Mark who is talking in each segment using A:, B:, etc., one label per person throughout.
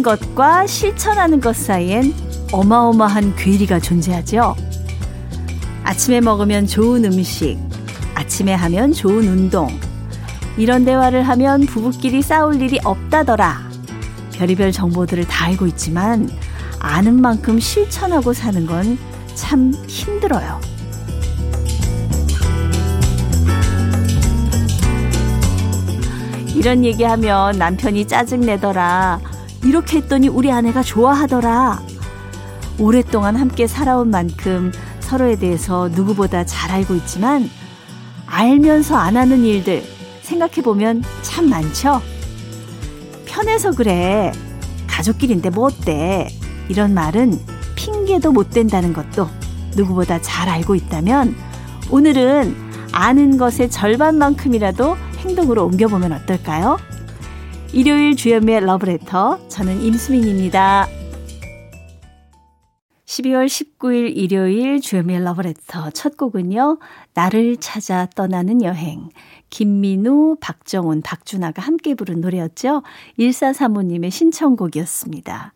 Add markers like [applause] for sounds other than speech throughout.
A: 아는 것과 실천하는 것 사이엔 어마어마한 괴리가 존재하죠. 아침에 먹으면 좋은 음식, 아침에 하면 좋은 운동, 이런 대화를 하면 부부끼리 싸울 일이 없다더라. 별의별 정보들을 다 알고 있지만 아는 만큼 실천하고 사는 건 참 힘들어요. 이런 얘기하면 남편이 짜증내더라. 이렇게 했더니 우리 아내가 좋아하더라. 오랫동안 함께 살아온 만큼 서로에 대해서 누구보다 잘 알고 있지만 알면서 안 하는 일들 생각해보면 참 많죠? 편해서 그래. 가족끼리인데 뭐 어때? 이런 말은 핑계도 못 된다는 것도 누구보다 잘 알고 있다면 오늘은 아는 것의 절반만큼이라도 행동으로 옮겨보면 어떨까요? 일요일 주연미의 러브레터 저는 임수민입니다. 12월 19일 일요일 주연미의 러브레터 첫 곡은요. 나를 찾아 떠나는 여행 김민우, 박정훈, 박준하가 함께 부른 노래였죠. 1435님의 신청곡이었습니다.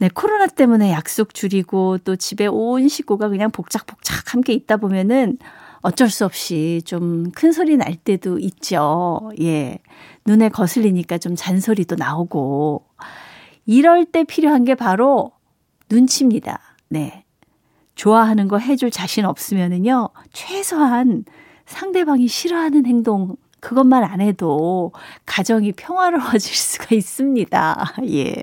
A: 네, 코로나 때문에 약속 줄이고 또 집에 온 식구가 그냥 복작복작 함께 있다 보면은 어쩔 수 없이 좀 큰 소리 날 때도 있죠. 예. 눈에 거슬리니까 좀 잔소리도 나오고. 이럴 때 필요한 게 바로 눈치입니다. 네. 좋아하는 거 해줄 자신 없으면은요, 최소한 상대방이 싫어하는 행동, 그것만 안 해도 가정이 평화로워질 [laughs] 수가 있습니다. 예.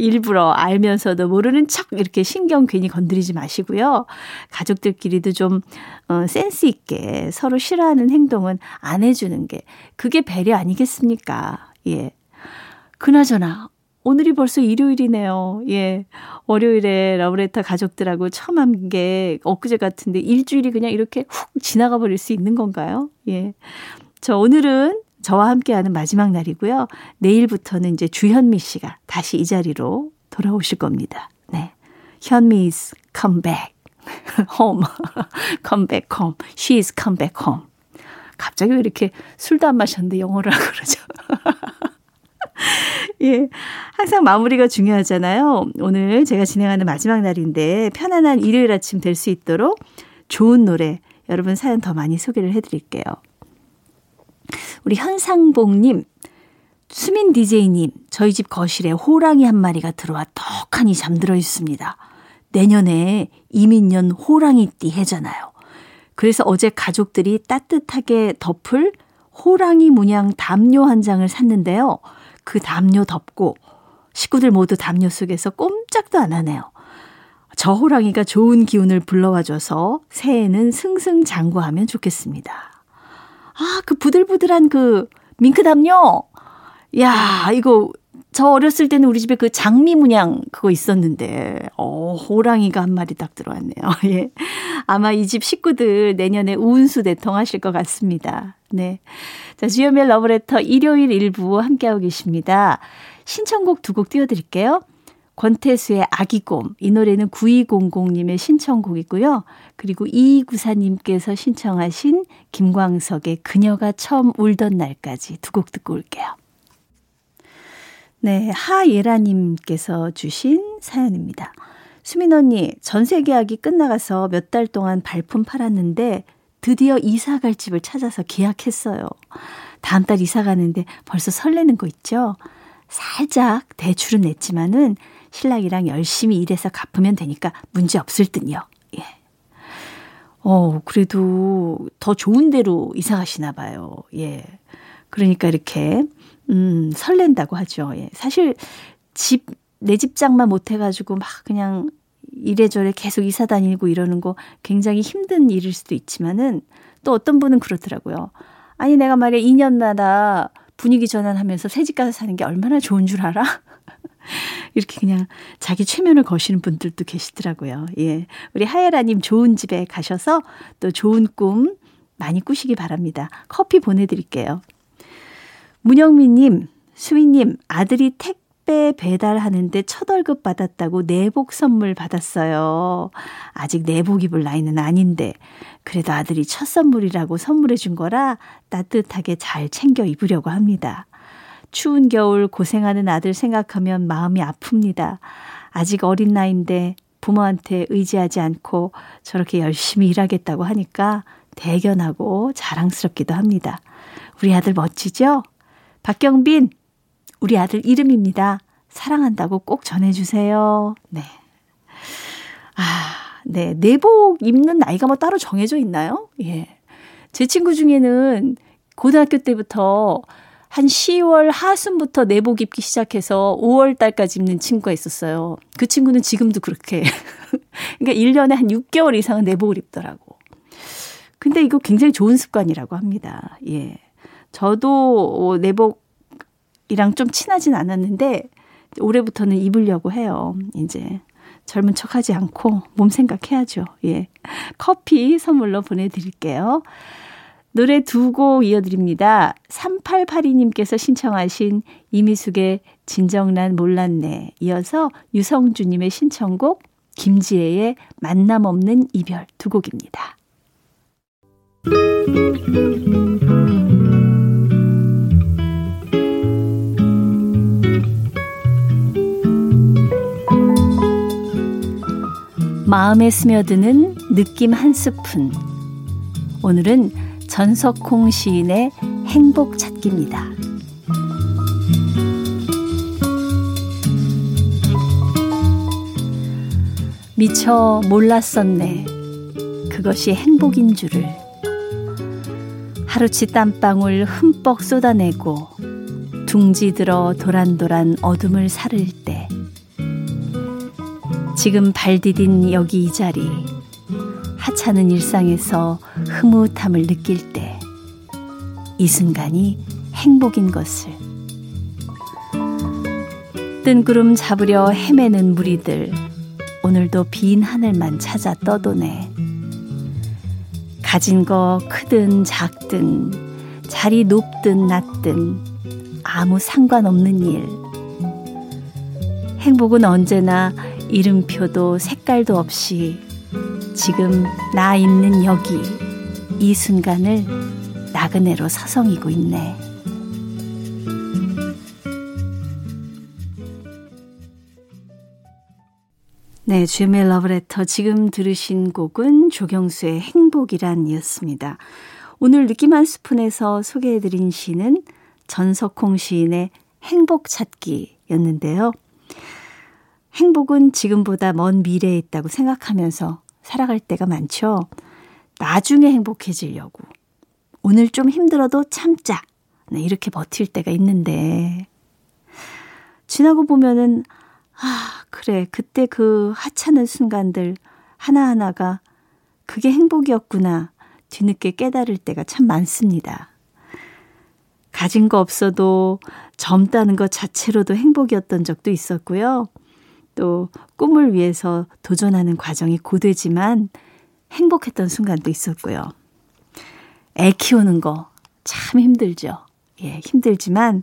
A: 일부러 알면서도 모르는 척 이렇게 신경 괜히 건드리지 마시고요. 가족들끼리도 좀 어, 센스 있게 서로 싫어하는 행동은 안 해주는 게 그게 배려 아니겠습니까? 예. 그나저나 오늘이 벌써 일요일이네요. 예. 월요일에 러브레터 가족들하고 처음 한 게 엊그제 같은데 일주일이 그냥 이렇게 훅 지나가 버릴 수 있는 건가요? 예. 저 오늘은 저와 함께하는 마지막 날이고요. 내일부터는 이제 주현미 씨가 다시 이 자리로 돌아오실 겁니다. 네. 현미's [laughs] [laughs] come back home. come back home. She's come back home. 갑자기 왜 이렇게 술도 안 마셨는데 영어를 하고 그러죠? [laughs] 예. 항상 마무리가 중요하잖아요. 오늘 제가 진행하는 마지막 날인데 편안한 일요일 아침 될 수 있도록 좋은 노래 여러분 사연 더 많이 소개를 해드릴게요. 우리 현상봉님, 수민 DJ님, 저희 집 거실에 호랑이 한 마리가 들어와 떡하니 잠들어 있습니다. 내년에 이민년 호랑이띠 해잖아요. 그래서 어제 가족들이 따뜻하게 덮을 호랑이 문양 담요 한 장을 샀는데요. 그 담요 덮고 식구들 모두 담요 속에서 꼼짝도 안 하네요. 저 호랑이가 좋은 기운을 불러와줘서 새해에는 승승장구하면 좋겠습니다. 아, 그 부들부들한 그 밍크 담요. 야, 이거 저 어렸을 때는 우리 집에 그 장미 문양 그거 있었는데, 어, 호랑이가 한 마리 딱 들어왔네요. [laughs] 예. 아마 이 집 식구들 내년에 우은수 대통하실 것 같습니다. 네. 자, 주연멜 러브레터 일요일 일부 함께하고 계십니다. 신청곡 두 곡 띄워드릴게요. 권태수의 아기곰. 이 노래는 9200님의 신청곡이고요. 그리고 이구사님께서 신청하신 김광석의 그녀가 처음 울던 날까지 두 곡 듣고 올게요. 네, 하예라님께서 주신 사연입니다. 수민 언니, 전세 계약이 끝나가서 몇 달 동안 발품 팔았는데 드디어 이사 갈 집을 찾아서 계약했어요. 다음 달 이사 가는데 벌써 설레는 거 있죠? 살짝 대출은 냈지만은 신랑이랑 열심히 일해서 갚으면 되니까 문제 없을 듯요. 예. 어, 그래도 더 좋은 데로 이사 가시나 봐요. 예. 그러니까 이렇게, 음, 설렌다고 하죠. 예. 사실 집, 내 집장만 못 해가지고 막 그냥 이래저래 계속 이사 다니고 이러는 거 굉장히 힘든 일일 수도 있지만은 또 어떤 분은 그렇더라고요. 아니, 내가 말이야, 2년마다 분위기 전환하면서 새 집 가서 사는 게 얼마나 좋은 줄 알아? [laughs] 이렇게 그냥 자기 최면을 거시는 분들도 계시더라고요. 예. 우리 하예라님 좋은 집에 가셔서 또 좋은 꿈 많이 꾸시기 바랍니다. 커피 보내드릴게요. 문영민님, 수희님, 아들이 택배 배달하는데 첫 월급 받았다고 내복 선물 받았어요. 아직 내복 입을 나이는 아닌데, 그래도 아들이 첫 선물이라고 선물해 준 거라 따뜻하게 잘 챙겨 입으려고 합니다. 추운 겨울 고생하는 아들 생각하면 마음이 아픕니다. 아직 어린 나이인데 부모한테 의지하지 않고 저렇게 열심히 일하겠다고 하니까 대견하고 자랑스럽기도 합니다. 우리 아들 멋지죠? 박경빈, 우리 아들 이름입니다. 사랑한다고 꼭 전해주세요. 네. 아, 네. 내복 입는 나이가 뭐 따로 정해져 있나요? 예. 제 친구 중에는 고등학교 때부터 한 10월 하순부터 내복 입기 시작해서 5월 달까지 입는 친구가 있었어요. 그 친구는 지금도 그렇게. [laughs] 그러니까 1년에 한 6개월 이상은 내복을 입더라고. 근데 이거 굉장히 좋은 습관이라고 합니다. 예. 저도 내복이랑 좀 친하진 않았는데 올해부터는 입으려고 해요. 이제 젊은 척 하지 않고 몸 생각해야죠. 예. 커피 선물로 보내드릴게요. 노래 두 곡 이어드립니다. 3882님께서 신청하신 이미숙의 진정난 몰랐네. 이어서 유성주님의 신청곡 김지혜의 만남 없는 이별 두 곡입니다. 마음에 스며드는 느낌 한 스푼. 오늘은 전석홍 시인의 행복 찾기입니다. 미처 몰랐었네. 그것이 행복인 줄을. 하루치 땀방울 흠뻑 쏟아내고 둥지 들어 도란도란 어둠을 사를 때 지금 발 디딘 여기 이 자리 하찮은 일상에서 흐뭇함을 느낄 때 이 순간이 행복인 것을. 뜬구름 잡으려 헤매는 무리들 오늘도 빈 하늘만 찾아 떠도네. 가진 거 크든 작든 자리 높든 낮든 아무 상관없는 일. 행복은 언제나 이름표도 색깔도 없이 지금 나 있는 여기 이 순간을 나그네로 서성이고 있네. 네, 주엠의 러브레터 지금 들으신 곡은 조경수의 행복이란 이었습니다. 오늘 느낌 한 스푼에서 소개해드린 시는 전석홍 시인의 행복 찾기였는데요. 행복은 지금보다 먼 미래에 있다고 생각하면서 살아갈 때가 많죠. 나중에 행복해지려고. 오늘 좀 힘들어도 참자. 네, 이렇게 버틸 때가 있는데. 지나고 보면은, 아, 그래. 그때 그 하찮은 순간들 하나하나가 그게 행복이었구나. 뒤늦게 깨달을 때가 참 많습니다. 가진 거 없어도 젊다는 것 자체로도 행복이었던 적도 있었고요. 또 꿈을 위해서 도전하는 과정이 고되지만 행복했던 순간도 있었고요. 애 키우는 거 참 힘들죠. 예, 힘들지만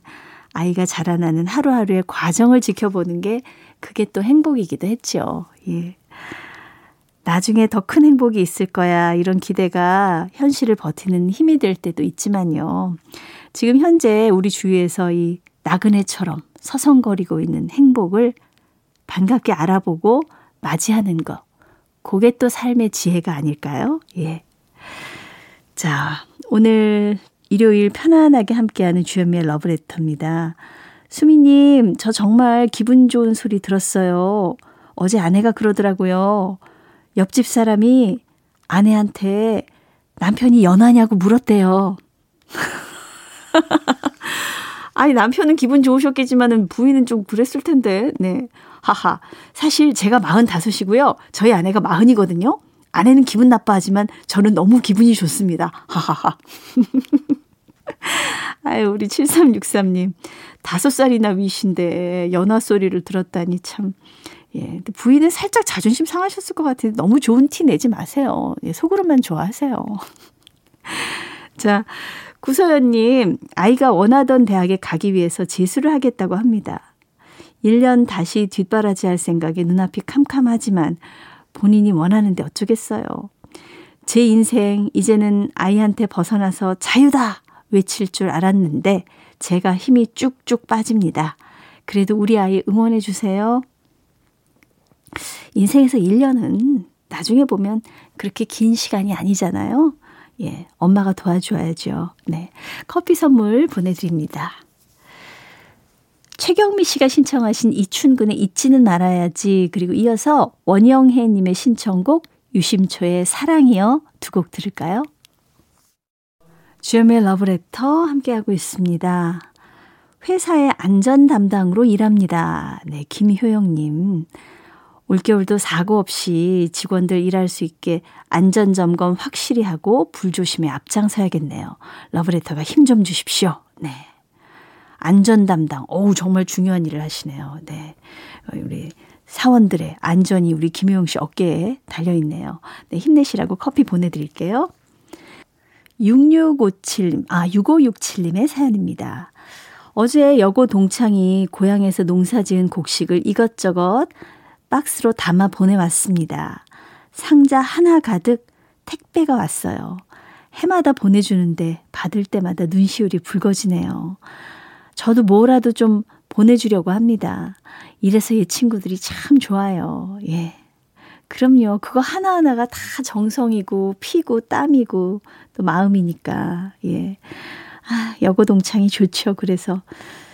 A: 아이가 자라나는 하루하루의 과정을 지켜보는 게 그게 또 행복이기도 했죠. 예. 나중에 더 큰 행복이 있을 거야. 이런 기대가 현실을 버티는 힘이 될 때도 있지만요. 지금 현재 우리 주위에서 이 나그네처럼 서성거리고 있는 행복을 반갑게 알아보고 맞이하는 것. 그게 또 삶의 지혜가 아닐까요? 예. 자, 오늘 일요일 편안하게 함께하는 주현미의 러브레터입니다. 수미님, 저 정말 기분 좋은 소리 들었어요. 어제 아내가 그러더라고요. 옆집 사람이 아내한테 남편이 연하냐고 물었대요. [laughs] 아니, 남편은 기분 좋으셨겠지만은 부인은 좀 그랬을 텐데, 네. 하하. 사실 제가 45이고요. 저희 아내가 40이거든요. 아내는 기분 나빠하지만 저는 너무 기분이 좋습니다. 하하하. [laughs] 아유, 우리 7363님. 다섯 살이나 위신데 연하 소리를 들었다니 참. 예. 부인은 살짝 자존심 상하셨을 것 같은데 너무 좋은 티 내지 마세요. 예, 속으로만 좋아하세요. [laughs] 자, 구서연님, 아이가 원하던 대학에 가기 위해서 재수를 하겠다고 합니다. 1년 다시 뒷바라지 할 생각에 눈앞이 캄캄하지만 본인이 원하는데 어쩌겠어요. 제 인생 이제는 아이한테 벗어나서 자유다 외칠 줄 알았는데 제가 힘이 쭉쭉 빠집니다. 그래도 우리 아이 응원해 주세요. 인생에서 1년은 나중에 보면 그렇게 긴 시간이 아니잖아요. 예, 엄마가 도와줘야죠. 네. 커피 선물 보내드립니다. 최경미 씨가 신청하신 이춘근의 잊지는 말아야지 그리고 이어서 원영혜 님의 신청곡 유심초의 사랑이요 두 곡 들을까요? 주연의 러브레터 함께하고 있습니다. 회사의 안전 담당으로 일합니다. 네, 김효영님. 올겨울도 사고 없이 직원들 일할 수 있게 안전 점검 확실히 하고 불조심에 앞장서야겠네요. 러브레터가 힘 좀 주십시오. 네. 안전 담당. 어우, 정말 중요한 일을 하시네요. 네. 우리 사원들의 안전이 우리 김효영 씨 어깨에 달려 있네요. 네, 힘내시라고 커피 보내 드릴게요. 6657님, 아, 6567님의 사연입니다. 어제 여고 동창이 고향에서 농사 지은 곡식을 이것저것 박스로 담아 보내왔습니다. 상자 하나 가득 택배가 왔어요. 해마다 보내주는데 받을 때마다 눈시울이 붉어지네요. 저도 뭐라도 좀 보내주려고 합니다. 이래서 이 친구들이 참 좋아요. 예. 그럼요. 그거 하나하나가 다 정성이고, 피고, 땀이고, 또 마음이니까. 예. 아, 여고 동창이 좋죠. 그래서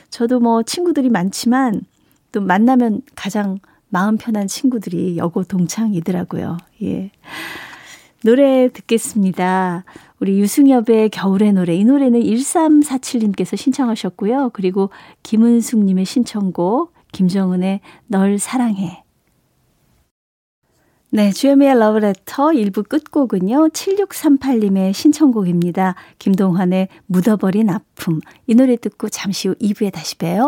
A: 저도 뭐 친구들이 많지만 또 만나면 가장 마음 편한 친구들이 여고 동창이더라고요. 예. 노래 듣겠습니다. 우리 유승엽의 겨울의 노래. 이 노래는 1347님께서 신청하셨고요. 그리고 김은숙님의 신청곡, 김정은의 널 사랑해. 네, 주여미의 러브레터 1부 끝곡은요. 7638님의 신청곡입니다. 김동환의 묻어버린 아픔. 이 노래 듣고 잠시 후 2부에 다시 봬요.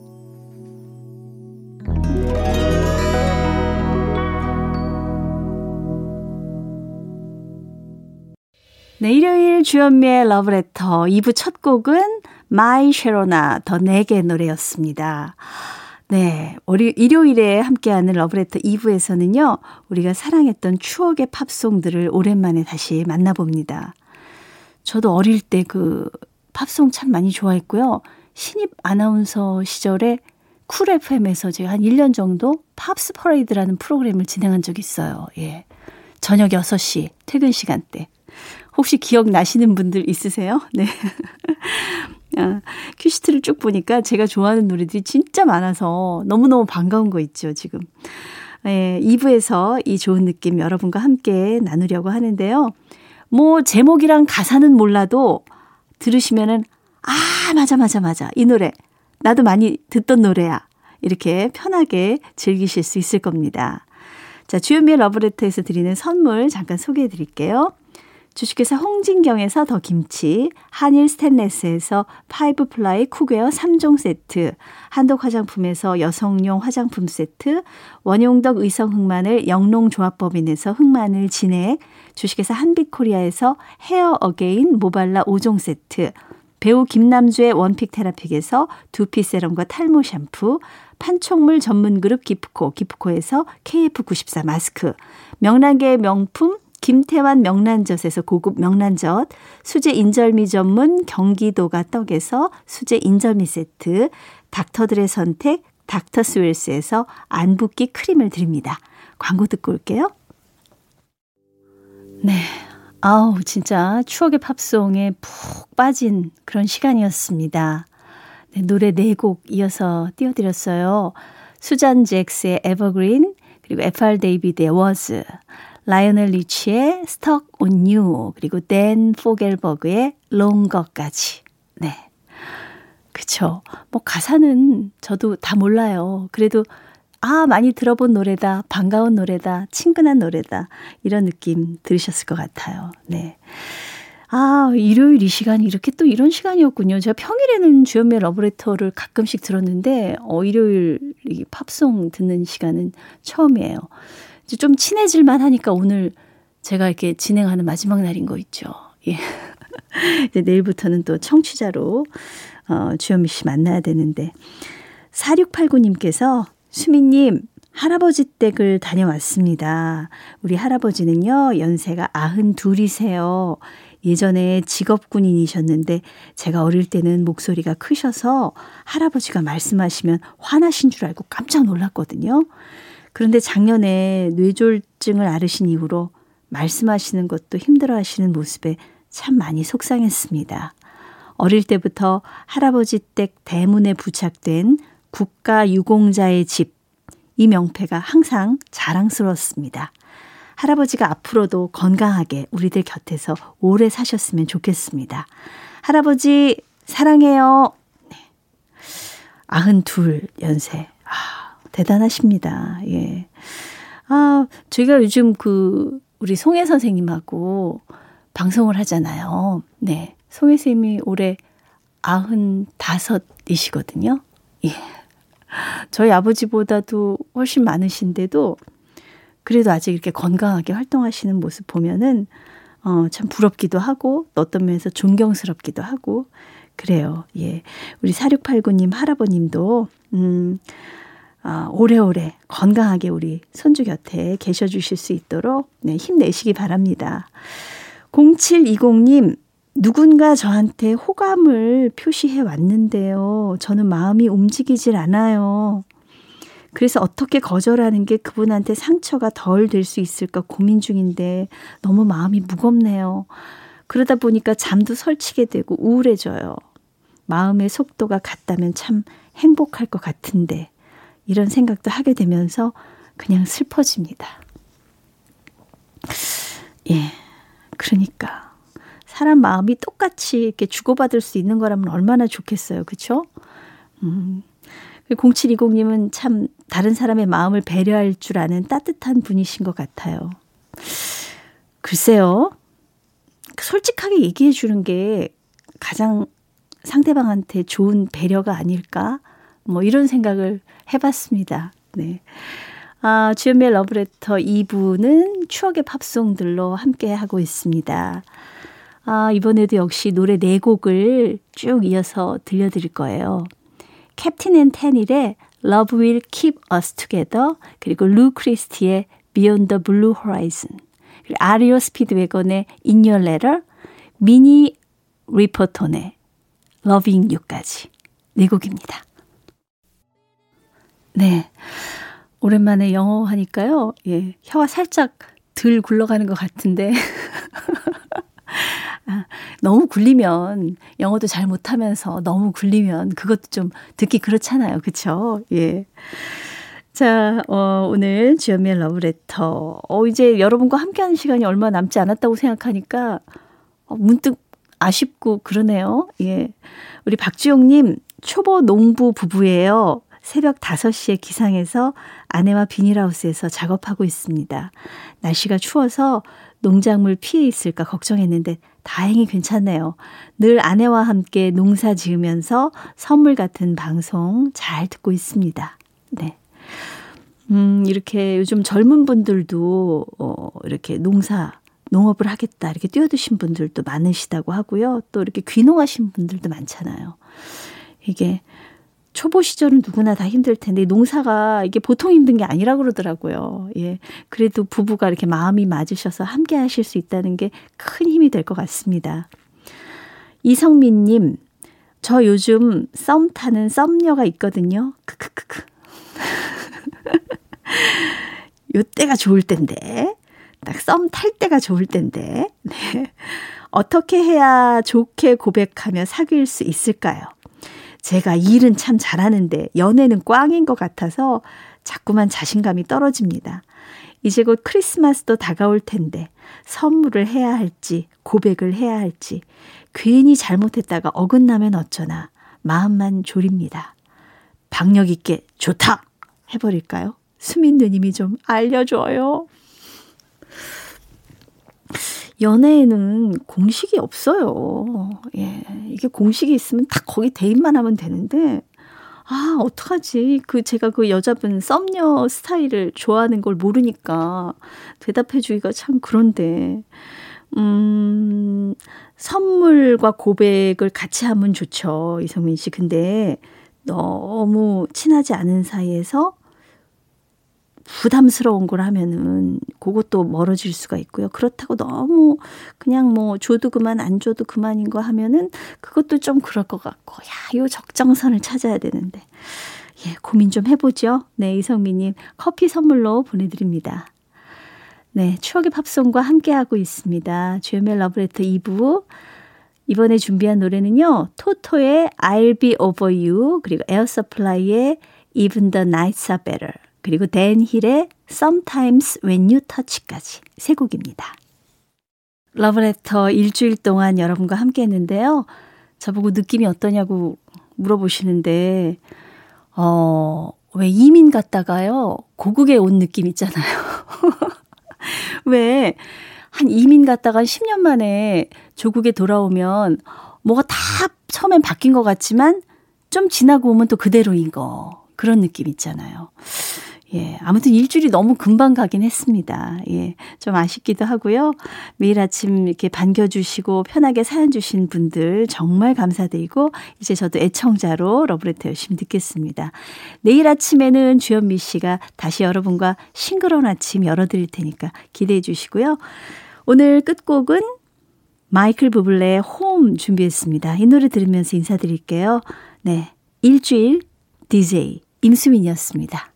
A: 네, 일요일 주현미의 러브레터 2부 첫 곡은 My Sharona The Knack의 노래였습니다. 네, 우리 일요일에 함께하는 러브레터 2부에서는요, 우리가 사랑했던 추억의 팝송들을 오랜만에 다시 만나봅니다. 저도 어릴 때 그 팝송 참 많이 좋아했고요. 신입 아나운서 시절에 쿨 FM에서 제가 한 1년 정도 팝스 퍼레이드라는 프로그램을 진행한 적이 있어요. 예. 저녁 6시 퇴근 시간 때. 혹시 기억나시는 분들 있으세요? 네. [laughs] 아, 큐시트를 쭉 보니까 제가 좋아하는 노래들이 진짜 많아서 너무너무 반가운 거 있죠, 지금. 예, 2부에서 이 좋은 느낌 여러분과 함께 나누려고 하는데요. 뭐, 제목이랑 가사는 몰라도 들으시면은, 아, 맞아, 맞아, 맞아. 이 노래. 나도 많이 듣던 노래야. 이렇게 편하게 즐기실 수 있을 겁니다. 자, 주현미의 러브레터에서 드리는 선물 잠깐 소개해 드릴게요. 주식회사 홍진경에서 더 김치, 한일 스탠레스에서 five ply cookware 3종 세트, 한독 화장품에서 여성용 화장품 세트, 원용덕 의성 흑마늘 영농조합법인에서 흑마늘 진액, 주식회사 한빛코리아에서 헤어 어게인 모발라 5종 세트, 배우 김남주의 one pick 테라픽에서 두피 세럼과 탈모 샴푸, 판촉물 전문 그룹 기프코, 기프코에서 KF94 마스크, 명란계의 명품 김태환 명란젓에서 고급 명란젓, 수제 인절미 전문 경기도가 떡에서 수제 인절미 세트, 닥터들의 선택 닥터스웰스에서 안 붓기 크림을 드립니다. 광고 듣고 올게요. 네. 아우, 진짜 추억의 팝송에 푹 빠진 그런 시간이었습니다. 네, 노래 네 곡 이어서 띄워드렸어요. 수잔 잭스의 Evergreen, 그리고 FR 데이비드의 워즈, 라이오넬 리치의 Stuck on You, 그리고 댄 포겔버그의 Longer까지. 네. 그쵸. 뭐 가사는 저도 다 몰라요. 그래도 아, 많이 들어본 노래다. 반가운 노래다. 친근한 노래다. 이런 느낌 들으셨을 것 같아요. 네. 아, 일요일 이 시간이 이렇게 또 이런 시간이었군요. 제가 평일에는 주연미의 러브레터를 가끔씩 들었는데, 어, 일요일 이 팝송 듣는 시간은 처음이에요. 좀 친해질만 하니까 오늘 제가 이렇게 진행하는 마지막 날인 거 있죠. 예. [laughs] 이제 내일부터는 또 청취자로 어, 주현미 씨 만나야 되는데 4689님께서 수미님 할아버지 댁을 다녀왔습니다. 우리 할아버지는요 연세가 92이세요. 예전에 직업군인이셨는데 제가 어릴 때는 목소리가 크셔서 할아버지가 말씀하시면 화나신 줄 알고 깜짝 놀랐거든요. 그런데 작년에 뇌졸중을 앓으신 이후로 말씀하시는 것도 힘들어 하시는 모습에 참 많이 속상했습니다. 어릴 때부터 할아버지 댁 대문에 부착된 국가 유공자의 집, 이 명패가 항상 자랑스러웠습니다. 할아버지가 앞으로도 건강하게 우리들 곁에서 오래 사셨으면 좋겠습니다. 할아버지, 사랑해요. 네. 92 연세. 아, 대단하십니다. 예. 아, 저희가 요즘 그, 우리 송혜 선생님하고 방송을 하잖아요. 네. 송혜 선생님이 올해 95이시거든요. 예. 저희 아버지보다도 훨씬 많으신데도 그래도 아직 이렇게 건강하게 활동하시는 모습 보면은 어, 참 부럽기도 하고 어떤 면에서 존경스럽기도 하고 그래요. 예. 우리 4689님 할아버님도 음 아, 오래오래 건강하게 우리 손주 곁에 계셔 주실 수 있도록 네, 힘내시기 바랍니다. 0720님 누군가 저한테 호감을 표시해 왔는데요. 저는 마음이 움직이질 않아요. 그래서 어떻게 거절하는 게 그분한테 상처가 덜 될 수 있을까 고민 중인데 너무 마음이 무겁네요. 그러다 보니까 잠도 설치게 되고 우울해져요. 마음의 속도가 같다면 참 행복할 것 같은데 이런 생각도 하게 되면서 그냥 슬퍼집니다. 예. 그러니까 사람 마음이 똑같이 이렇게 주고받을 수 있는 거라면 얼마나 좋겠어요. 그렇죠? 음. 0720님은 참 다른 사람의 마음을 배려할 줄 아는 따뜻한 분이신 것 같아요. 글쎄요. 솔직하게 얘기해 주는 게 가장 상대방한테 좋은 배려가 아닐까? 뭐 이런 생각을 해봤습니다. 네. 아, 주현미의 러브레터 2부는 추억의 팝송들로 함께 하고 있습니다. 아, 이번에도 역시 노래 4곡을 쭉 이어서 들려드릴 거예요. Captain and Tennille의 Love Will Keep Us Together 그리고 루 크리스티의 Beyond the Blue Horizon 그리고 REO Speedwagon의 In Your Letter 미니 리퍼톤의 Loving You까지 네 곡입니다. 네. 오랜만에 영어 하니까요. 예. 혀가 살짝 덜 굴러가는 것 같은데. [laughs] 아, 너무 굴리면 영어도 잘 못하면서 너무 굴리면 그것도 좀 듣기 그렇잖아요. 그쵸? 예. 자, 어, 오늘 주연미의 러브레터. 어, 이제 여러분과 함께하는 시간이 얼마 남지 않았다고 생각하니까 어, 문득 아쉽고 그러네요. 예. 우리 박주영님, 초보 농부 부부예요. 새벽 5시에 기상해서 아내와 비닐하우스에서 작업하고 있습니다. 날씨가 추워서 농작물 피해 있을까 걱정했는데 다행히 괜찮네요. 늘 아내와 함께 농사 지으면서 선물 같은 방송 잘 듣고 있습니다. 네. 음, 이렇게 요즘 젊은 분들도, 어, 이렇게 농사, 농업을 하겠다, 이렇게 뛰어드신 분들도 많으시다고 하고요. 또 이렇게 귀농하신 분들도 많잖아요. 이게 초보 시절은 누구나 다 힘들 텐데 농사가 이게 보통 힘든 게 아니라 그러더라고요. 예. 그래도 부부가 이렇게 마음이 맞으셔서 함께 하실 수 있다는 게 큰 힘이 될 것 같습니다. 이성민 님, 저 요즘 썸 타는 썸녀가 있거든요. 크크크크. [laughs] 요 때가 좋을 텐데. 딱 썸 탈 때가 좋을 텐데. 네. 어떻게 해야 좋게 고백하며 사귈 수 있을까요? 제가 일은 참 잘하는데 연애는 꽝인 것 같아서 자꾸만 자신감이 떨어집니다. 이제 곧 크리스마스도 다가올 텐데 선물을 해야 할지 고백을 해야 할지 괜히 잘못했다가 어긋나면 어쩌나 마음만 졸입니다. 박력 있게 좋다 해버릴까요? 수민 누님이 좀 알려줘요. 연애에는 공식이 없어요. 예. 이게 공식이 있으면 딱 거기 대입만 하면 되는데, 아, 어떡하지. 그, 제가 그 여자분 썸녀 스타일을 좋아하는 걸 모르니까 대답해 주기가 참 그런데, 음, 선물과 고백을 같이 하면 좋죠. 이성민 씨. 근데 너무 친하지 않은 사이에서 부담스러운 걸 하면은 그것도 멀어질 수가 있고요. 그렇다고 너무 그냥 뭐 줘도 그만 안 줘도 그만인 거 하면은 그것도 좀 그럴 것 같고 야, 요 적정선을 찾아야 되는데. 예, 고민 좀 해보죠. 네, 이성미님 커피 선물로 보내 드립니다. 네, 추억의 팝송과 함께하고 있습니다. 주연멜 러브레터 2부. 이번에 준비한 노래는요, 토토의 I'll be over you, 그리고 에어서플라이의 Even the nights are better. 그리고 댄 힐의 Sometimes When You Touch까지 세 곡입니다. 러브레터 일주일 동안 여러분과 함께 했는데요. 저보고 느낌이 어떠냐고 물어보시는데, 어, 왜 이민 갔다가요, 고국에 온 느낌 있잖아요. [laughs] 왜, 한 이민 갔다가 10년 만에 조국에 돌아오면, 뭐가 다 처음엔 바뀐 것 같지만, 좀 지나고 오면 또 그대로인 거. 그런 느낌 있잖아요. 예, 아무튼 일주일이 너무 금방 가긴 했습니다. 예, 좀 아쉽기도 하고요. 매일 아침 이렇게 반겨주시고 편하게 사연 주신 분들 정말 감사드리고 이제 저도 애청자로 러브레터 열심히 듣겠습니다. 내일 아침에는 주현미 씨가 다시 여러분과 싱그러운 아침 열어드릴 테니까 기대해 주시고요. 오늘 끝곡은 마이클 부블레의 홈 준비했습니다. 이 노래 들으면서 인사드릴게요. 네, 일주일 DJ 임수민이었습니다.